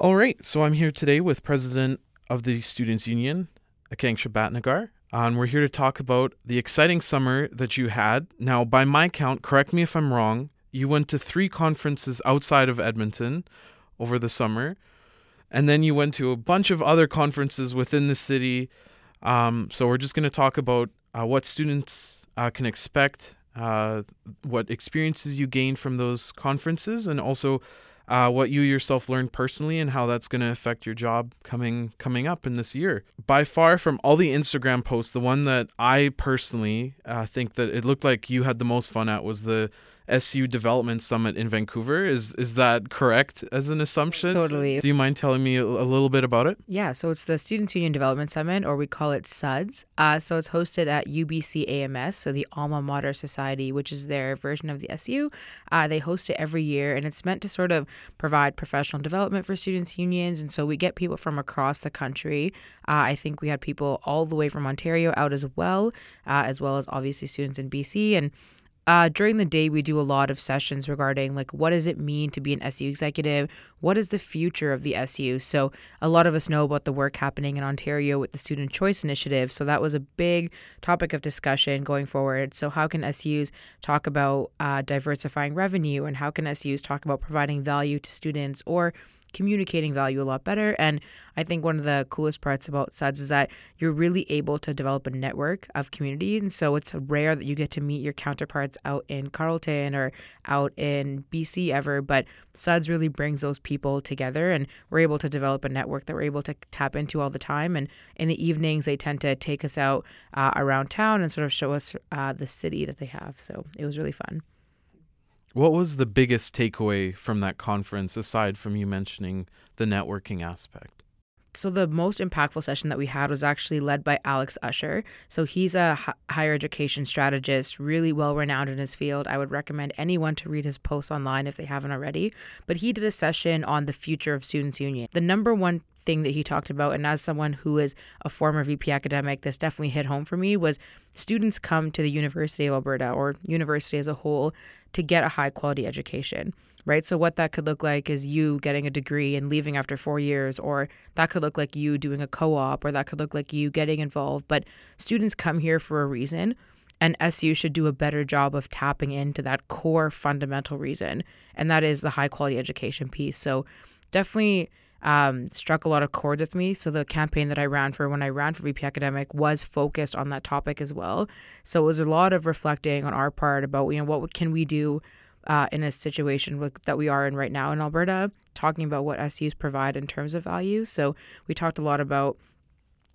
All right, so I'm here today with President of the Students Union, Akanksha Bhatnagar, and we're here to talk about the exciting summer that you had. Now, by my count, correct me if I'm wrong, you went to three conferences outside of Edmonton over the summer, and then you went to a bunch of other conferences within the city. Um, so we're just going to talk about uh, what students uh, can expect, uh, what experiences you gained from those conferences, and also uh, what you yourself learned personally and how that's going to affect your job coming coming up in this year. By far, from all the Instagram posts, the one that I personally uh, think that it looked like you had the most fun at was the SU Development Summit in Vancouver. Is is that correct as an assumption? Totally. Do you mind telling me a, little bit about it? Yeah, so it's the Students Union Development Summit, or we call it SUDS. Uh, so it's hosted at UBC AMS, so the Alma Mater Society, which is their version of the SU. Uh, they host it every year, and it's meant to sort of provide professional development for students' unions. And so we get people from across the country. Uh, I think we had people all the way from Ontario out as well, uh, as well as obviously students in BC. And uh, during the day, we do a lot of sessions regarding like what does it mean to be an SU executive? What is the future of the SU? So a lot of us know about the work happening in Ontario with the Student Choice Initiative. So that was a big topic of discussion going forward. So how can SUs talk about uh, diversifying revenue, and how can SUs talk about providing value to students or communicating value a lot better. And I think one of the coolest parts about SUDS is that you're really able to develop a network of community. And so it's rare that you get to meet your counterparts out in Carleton or out in BC ever, but SUDS really brings those people together and we're able to develop a network that we're able to tap into all the time. And in the evenings, they tend to take us out uh, around town and sort of show us uh, the city that they have. So it was really fun. What was the biggest takeaway from that conference aside from you mentioning the networking aspect? So the most impactful session that we had was actually led by Alex Usher. So he's a higher education strategist, really well renowned in his field. I would recommend anyone to read his posts online if they haven't already. But he did a session on the future of Students Union. The number one thing that he talked about, and as someone who is a former VP academic, this definitely hit home for me was students come to the University of Alberta or university as a whole to get a high quality education, right? So, what that could look like is you getting a degree and leaving after four years, or that could look like you doing a co op, or that could look like you getting involved. But students come here for a reason. And SU should do a better job of tapping into that core fundamental reason, and that is the high quality education piece. So, definitely um, struck a lot of chords with me. So the campaign that I ran for when I ran for VP Academic was focused on that topic as well. So it was a lot of reflecting on our part about you know what can we do uh, in a situation with, that we are in right now in Alberta, talking about what SUs provide in terms of value. So we talked a lot about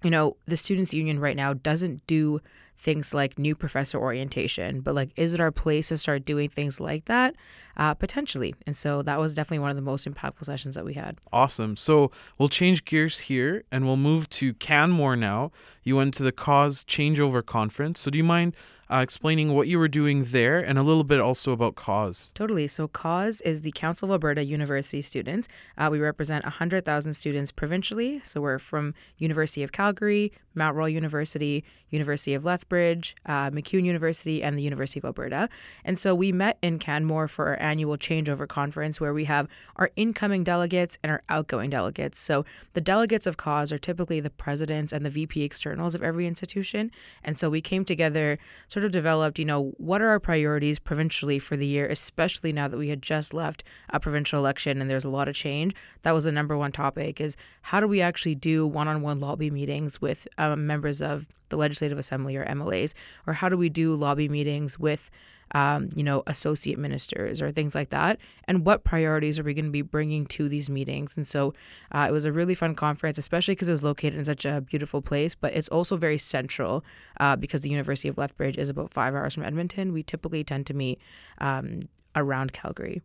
you know the students union right now doesn't do things like new professor orientation, but like, is it our place to start doing things like that? Uh, potentially. And so that was definitely one of the most impactful sessions that we had. Awesome. So we'll change gears here and we'll move to Canmore now. You went to the CAUS Changeover Conference. So do you mind uh, explaining what you were doing there and a little bit also about CAUS. Totally. So, CAUS is the Council of Alberta University Students. Uh, we represent 100,000 students provincially. So, we're from University of Calgary, Mount Royal University, University of Lethbridge, uh, MacEwan University, and the University of Alberta. And so, we met in Canmore for our annual changeover conference where we have our incoming delegates and our outgoing delegates. So, the delegates of CAUS are typically the presidents and the VP externals of every institution. And so, we came together sort of developed, you know, what are our priorities provincially for the year, especially now that we had just left a provincial election and there's a lot of change. That was the number one topic is how do we actually do one-on-one lobby meetings with um, members of the Legislative Assembly or MLAs, or how do we do lobby meetings with um, you know, associate ministers or things like that? And what priorities are we going to be bringing to these meetings? And so uh, it was a really fun conference, especially because it was located in such a beautiful place, but it's also very central uh, because the University of Lethbridge is about five hours from Edmonton. We typically tend to meet um, around Calgary.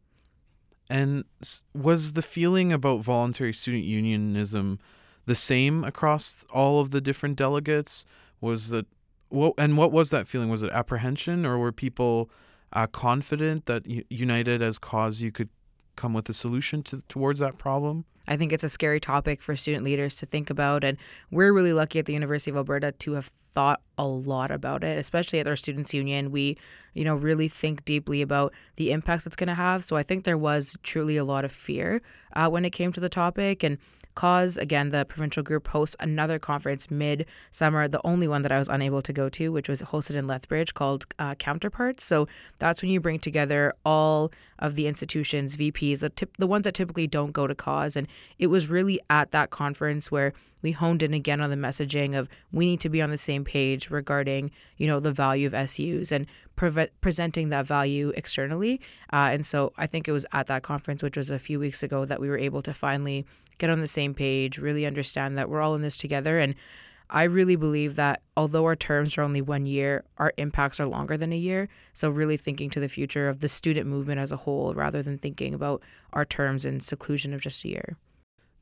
And was the feeling about voluntary student unionism the same across all of the different delegates? Was it what and what was that feeling? Was it apprehension, or were people uh, confident that united as CAUS you could come with a solution to, towards that problem? I think it's a scary topic for student leaders to think about. And we're really lucky at the University of Alberta to have thought a lot about it, especially at our Students' Union. We, you know, really think deeply about the impact it's going to have. So I think there was truly a lot of fear uh, when it came to the topic. And CAUS, again, the provincial group hosts another conference mid summer, the only one that I was unable to go to, which was hosted in Lethbridge called uh, Counterparts. So that's when you bring together all of the institutions, VPs, the, the ones that typically don't go to CAUS. And it was really at that conference where we honed in again on the messaging of we need to be on the same page regarding, you know, the value of SUs and pre- presenting that value externally. Uh, and so I think it was at that conference, which was a few weeks ago, that we were able to finally get on the same page, really understand that we're all in this together. And I really believe that although our terms are only one year, our impacts are longer than a year. So, really thinking to the future of the student movement as a whole rather than thinking about our terms in seclusion of just a year.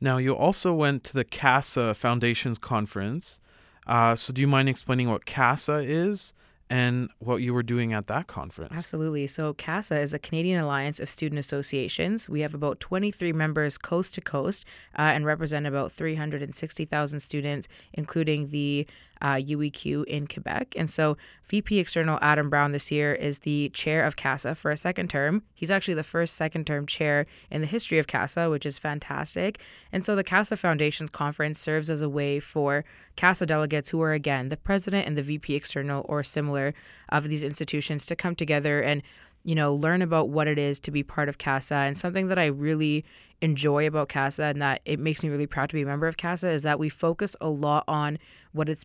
Now, you also went to the CASA Foundations Conference. Uh, so, do you mind explaining what CASA is and what you were doing at that conference. Absolutely. So, CASA is a Canadian Alliance of Student Associations. We have about 23 members coast to coast uh, and represent about 360,000 students, including the uh, UEQ in Quebec. And so VP External Adam Brown this year is the chair of CASA for a second term. He's actually the first second term chair in the history of CASA, which is fantastic. And so the CASA Foundations Conference serves as a way for CASA delegates who are, again, the president and the VP External or similar of these institutions to come together and you know, learn about what it is to be part of CASA. And something that I really enjoy about CASA and that it makes me really proud to be a member of CASA is that we focus a lot on what it's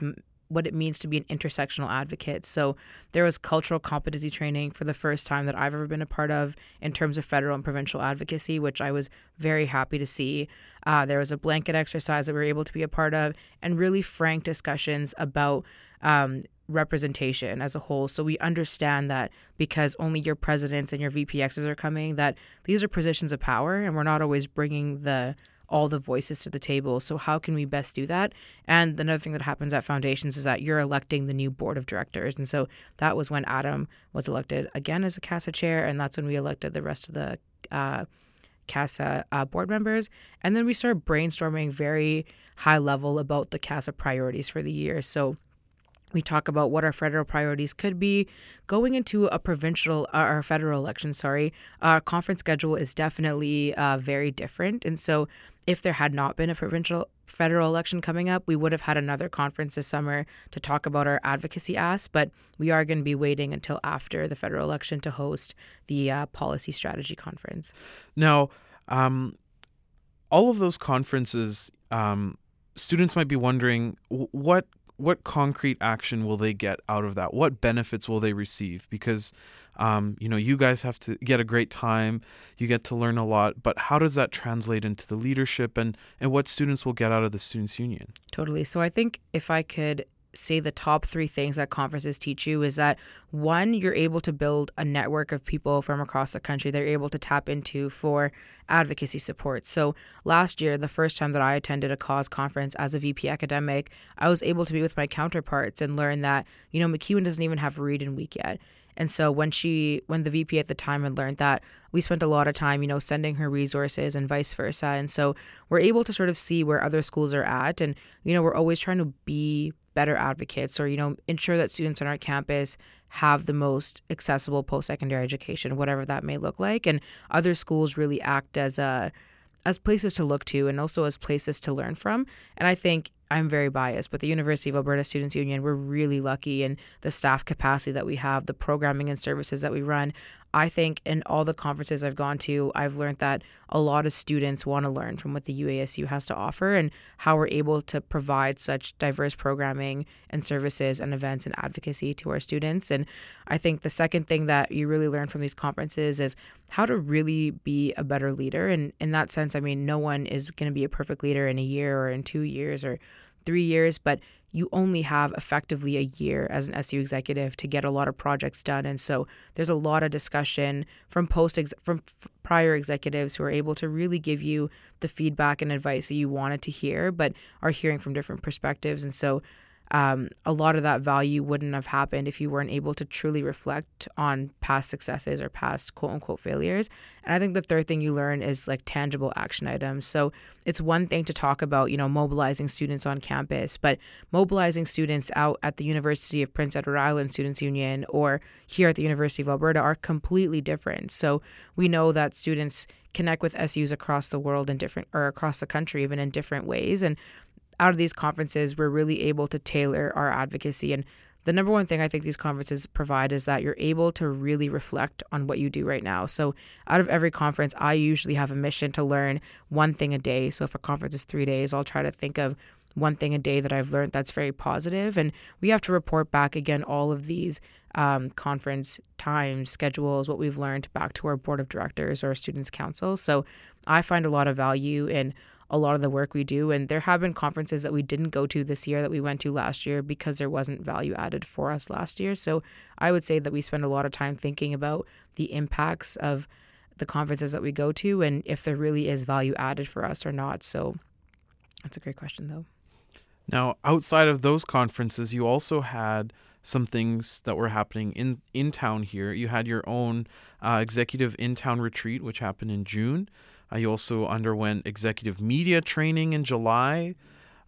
what it means to be an intersectional advocate. So there was cultural competency training for the first time that I've ever been a part of in terms of federal and provincial advocacy, which I was very happy to see. Uh, there was a blanket exercise that we were able to be a part of, and really frank discussions about um, representation as a whole. So we understand that because only your presidents and your VPXs are coming, that these are positions of power, and we're not always bringing the all the voices to the table. So how can we best do that? And another thing that happens at foundations is that you're electing the new board of directors, and so that was when Adam was elected again as a CASA chair, and that's when we elected the rest of the. Uh, CASA uh, board members. And then we started brainstorming very high level about the CASA priorities for the year. So we talk about what our federal priorities could be. Going into a provincial uh, or federal election sorry our conference schedule is definitely uh, very different. And so if there had not been a provincial federal election coming up we would have had another conference this summer to talk about our advocacy ask. But we are going to be waiting until after the federal election to host the uh, policy strategy conference. Now um, all of those conferences um, students might be wondering what what concrete action will they get out of that? What benefits will they receive? Because um, you know, you guys have to get a great time. You get to learn a lot, but how does that translate into the leadership and and what students will get out of the students union? Totally. So I think if I could say the top three things that conferences teach you is that one, you're able to build a network of people from across the country that you're able to tap into for advocacy support. So last year, the first time that I attended a CAUS conference as a VP academic, I was able to be with my counterparts and learn that, you know, MacEwan doesn't even have read in week yet. And so when she, when the VP at the time had learned that, we spent a lot of time, you know, sending her resources and vice versa. And so we're able to sort of see where other schools are at. And, you know, we're always trying to be better advocates or you know ensure that students on our campus have the most accessible post-secondary education whatever that may look like and other schools really act as a as places to look to and also as places to learn from and i think I'm very biased, but the University of Alberta Students Union, we're really lucky in the staff capacity that we have, the programming and services that we run. I think in all the conferences I've gone to, I've learned that a lot of students want to learn from what the UASU has to offer and how we're able to provide such diverse programming and services and events and advocacy to our students. And I think the second thing that you really learn from these conferences is how to really be a better leader. And in that sense, I mean, no one is going to be a perfect leader in a year or in two years or three years, but you only have effectively a year as an SU executive to get a lot of projects done. And so there's a lot of discussion from post ex- from f- prior executives who are able to really give you the feedback and advice that you wanted to hear, but are hearing from different perspectives. And so um, a lot of that value wouldn't have happened if you weren't able to truly reflect on past successes or past quote unquote failures. And I think the third thing you learn is like tangible action items. So it's one thing to talk about, you know, mobilizing students on campus, but mobilizing students out at the University of Prince Edward Island Students Union or here at the University of Alberta are completely different. So we know that students connect with SUs across the world in different or across the country even in different ways and out of these conferences, we're really able to tailor our advocacy. And the number one thing I think these conferences provide is that you're able to really reflect on what you do right now. So, out of every conference, I usually have a mission to learn one thing a day. So, if a conference is three days, I'll try to think of one thing a day that I've learned that's very positive. And we have to report back again all of these um, conference times, schedules, what we've learned back to our board of directors or students' council. So, I find a lot of value in a lot of the work we do. And there have been conferences that we didn't go to this year that we went to last year because there wasn't value added for us last year. So I would say that we spend a lot of time thinking about the impacts of the conferences that we go to and if there really is value added for us or not. So that's a great question, though. Now, outside of those conferences, you also had some things that were happening in in town here. You had your own uh, executive in town retreat, which happened in June. You also underwent executive media training in July.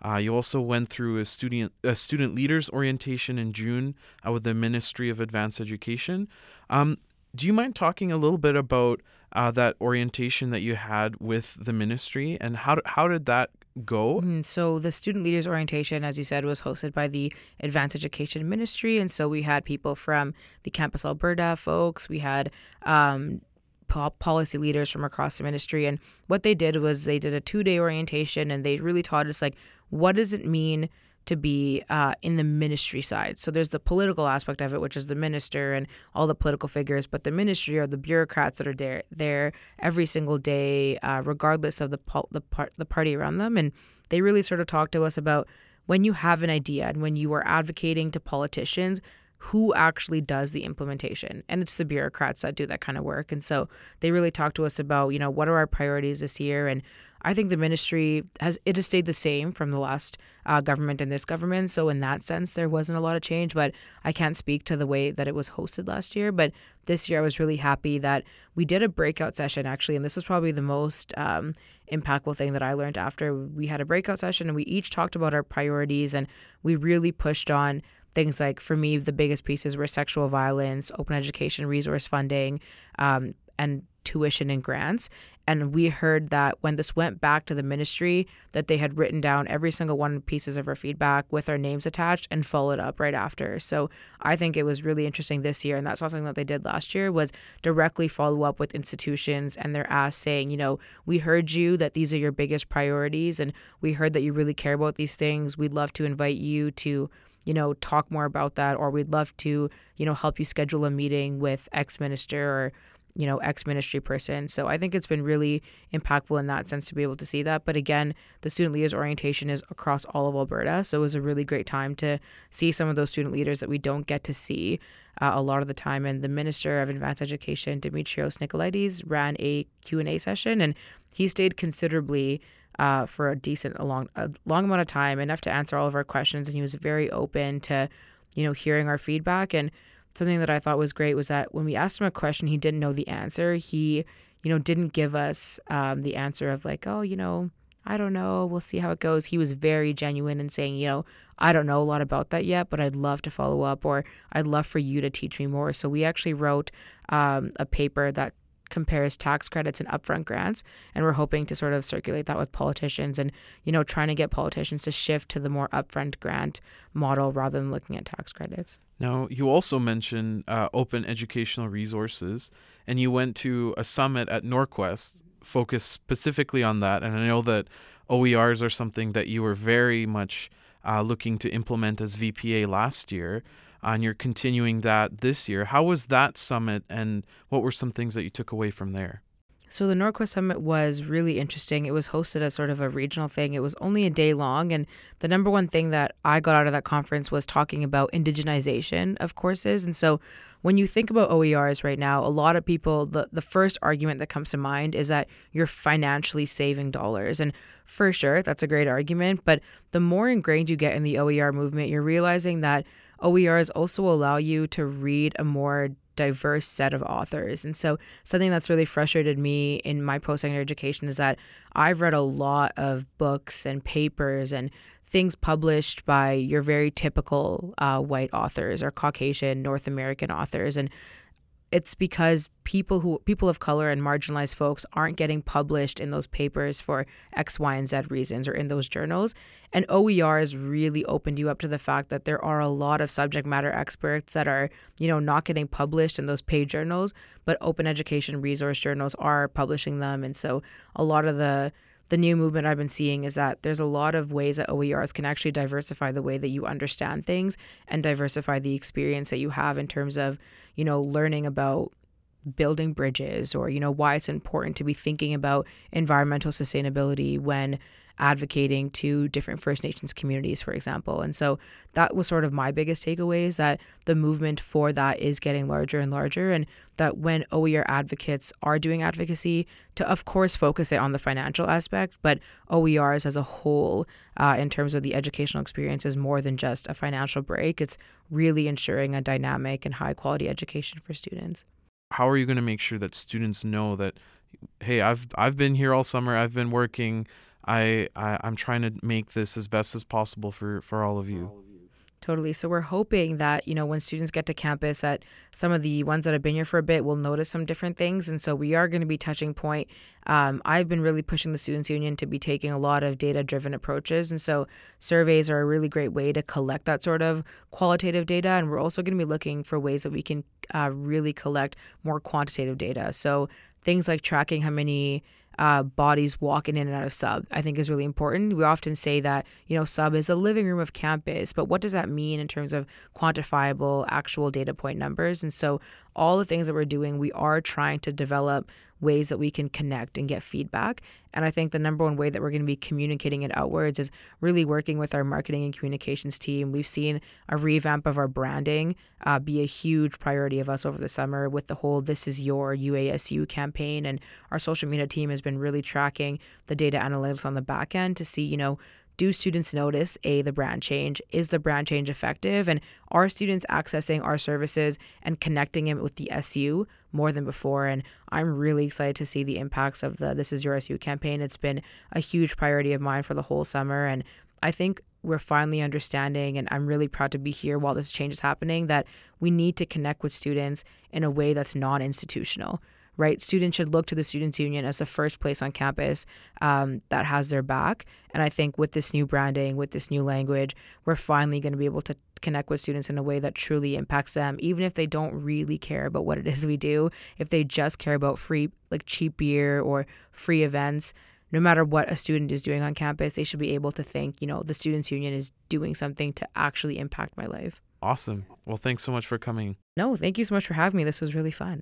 Uh, you also went through a student a student leaders orientation in June uh, with the Ministry of Advanced Education. Um, do you mind talking a little bit about uh, that orientation that you had with the ministry and how how did that go? Mm-hmm. So the student leaders orientation, as you said, was hosted by the Advanced Education Ministry, and so we had people from the Campus Alberta folks. We had um, policy leaders from across the ministry. And what they did was they did a two day orientation and they really taught us, like, what does it mean to be uh, in the ministry side? So there's the political aspect of it, which is the minister and all the political figures, but the ministry are the bureaucrats that are there, there every single day, uh, regardless of the, the, part, the party around them. And they really sort of talked to us about when you have an idea and when you are advocating to politicians, who actually does the implementation. And it's the bureaucrats that do that kind of work. And so they really talk to us about you know what are our priorities this year? And i think the ministry has it has stayed the same from the last uh, government and this government. So in that sense there wasn't a lot of change but i can't speak to the way that it was hosted last year. But this year i was really happy that we did a breakout session actually. And this was probably the most um, impactful thing that i learned after we had a breakout session. And we each talked about our priorities and we really pushed on things like for me the biggest pieces were sexual violence open education resource funding um, and tuition and grants. And we heard that when this went back to the ministry that they had written down every single one pieces of our feedback with our names attached and followed up right after. So i think it was really interesting this year and that's something that they did last year was directly follow up with institutions and their ask saying you know we heard you that these are your biggest priorities and we heard that you really care about these things. We'd love to invite you to you know, talk more about that, or we'd love to, you know, help you schedule a meeting with X minister or, you know, ex ministry person. So I think it's been really impactful in that sense to be able to see that. But again, the student leaders orientation is across all of Alberta. So it was a really great time to see some of those student leaders that we don't get to see uh, a lot of the time. And the Minister of Advanced Education, Demetrios Nicolaides, ran a Q&A session and he stayed considerably uh, for a decent, a long, a long amount of time, enough to answer all of our questions. And he was very open to, you know, hearing our feedback. And something that I thought was great was that when we asked him a question, he didn't know the answer. He, you know, didn't give us um, the answer of like, oh, you know, I don't know. We'll see how it goes. He was very genuine in saying, you know, I don't know a lot about that yet, but I'd love to follow up or I'd love for you to teach me more. So we actually wrote um, a paper that compares tax credits and upfront grants and we're hoping to sort of circulate that with politicians and you know trying to get politicians to shift to the more upfront grant model rather than looking at tax credits. Now you also mentioned uh, open educational resources and you went to a summit at norquest focused specifically on that and i know that oers are something that you were very much uh, looking to implement as vpa last year and you're continuing that this year. How was that summit, and what were some things that you took away from there? So the NorQuest Summit was really interesting. It was hosted as sort of a regional thing. It was only a day long, and the number one thing that I got out of that conference was talking about indigenization of courses. And so when you think about OERs right now, a lot of people the the first argument that comes to mind is that you're financially saving dollars. And for sure, that's a great argument, but the more ingrained you get in the OER movement, you're realizing that OERs also allow you to read a more diverse set of authors. And so, something that's really frustrated me in my post secondary education is that I've read a lot of books and papers and things published by your very typical uh, white authors or Caucasian North American authors. And it's because people who people of color and marginalized folks aren't getting published in those papers for X, Y, and Z reasons or in those journals. And OER has really opened you up to the fact that there are a lot of subject matter experts that are, you know, not getting published in those paid journals, but open education resource journals are publishing them. And so a lot of the the new movement I've been seeing is that there's a lot of ways that OERs can actually diversify the way that you understand things and diversify the experience that you have in terms of, you know, learning about building bridges or, you know, why it's important to be thinking about environmental sustainability when advocating to different First Nations communities, for example. And so that was sort of my biggest takeaway is that the movement for that is getting larger and larger, and that when OER advocates are doing advocacy, to of course focus it on the financial aspect, but OERs as a whole, uh, in terms of the educational experience, is more than just a financial break. It's really ensuring a dynamic and high quality education for students. How are you going to make sure that students know that? Hey, I've I've been here all summer. I've been working. I, I I'm trying to make this as best as possible for for all of you. Totally. So we're hoping that, you know, when students get to campus that some of the ones that have been here for a bit will notice some different things. And so we are going to be touching point. Um, I've been really pushing the Students Union to be taking a lot of data driven approaches. And so surveys are a really great way to collect that sort of qualitative data. And we're also going to be looking for ways that we can uh, really collect more quantitative data. So things like tracking how many uh, bodies walking in and out of sub i think is really important. We often say that you know sub is a living room of campus but what does that mean in terms of quantifiable actual data point numbers? And so all the things that we're doing we are trying to develop ways that we can connect and get feedback. And I think the number one way that we're going to be communicating it outwards is really working with our marketing and communications team. We've seen a revamp of our branding uh, be a huge priority of us over the summer with the whole This Is Your UASU campaign. And our social media team has been really tracking the data analytics on the back end to see, you know, do students notice a the brand change is the brand change effective and are students accessing our services and connecting it with the su more than before and i'm really excited to see the impacts of the this is your su campaign it's been a huge priority of mine for the whole summer and i think we're finally understanding and i'm really proud to be here while this change is happening that we need to connect with students in a way that's non-institutional right? Students should look to the Students' Union as the first place on campus um, that has their back. And I think with this new branding, with this new language, we're finally going to be able to connect with students in a way that truly impacts them, even if they don't really care about what it is we do. If they just care about free, like cheap beer or free events, no matter what a student is doing on campus, they should be able to think, you know, the Students' Union is doing something to actually impact my life. Awesome. Well, thanks so much for coming. No, thank you so much for having me. This was really fun.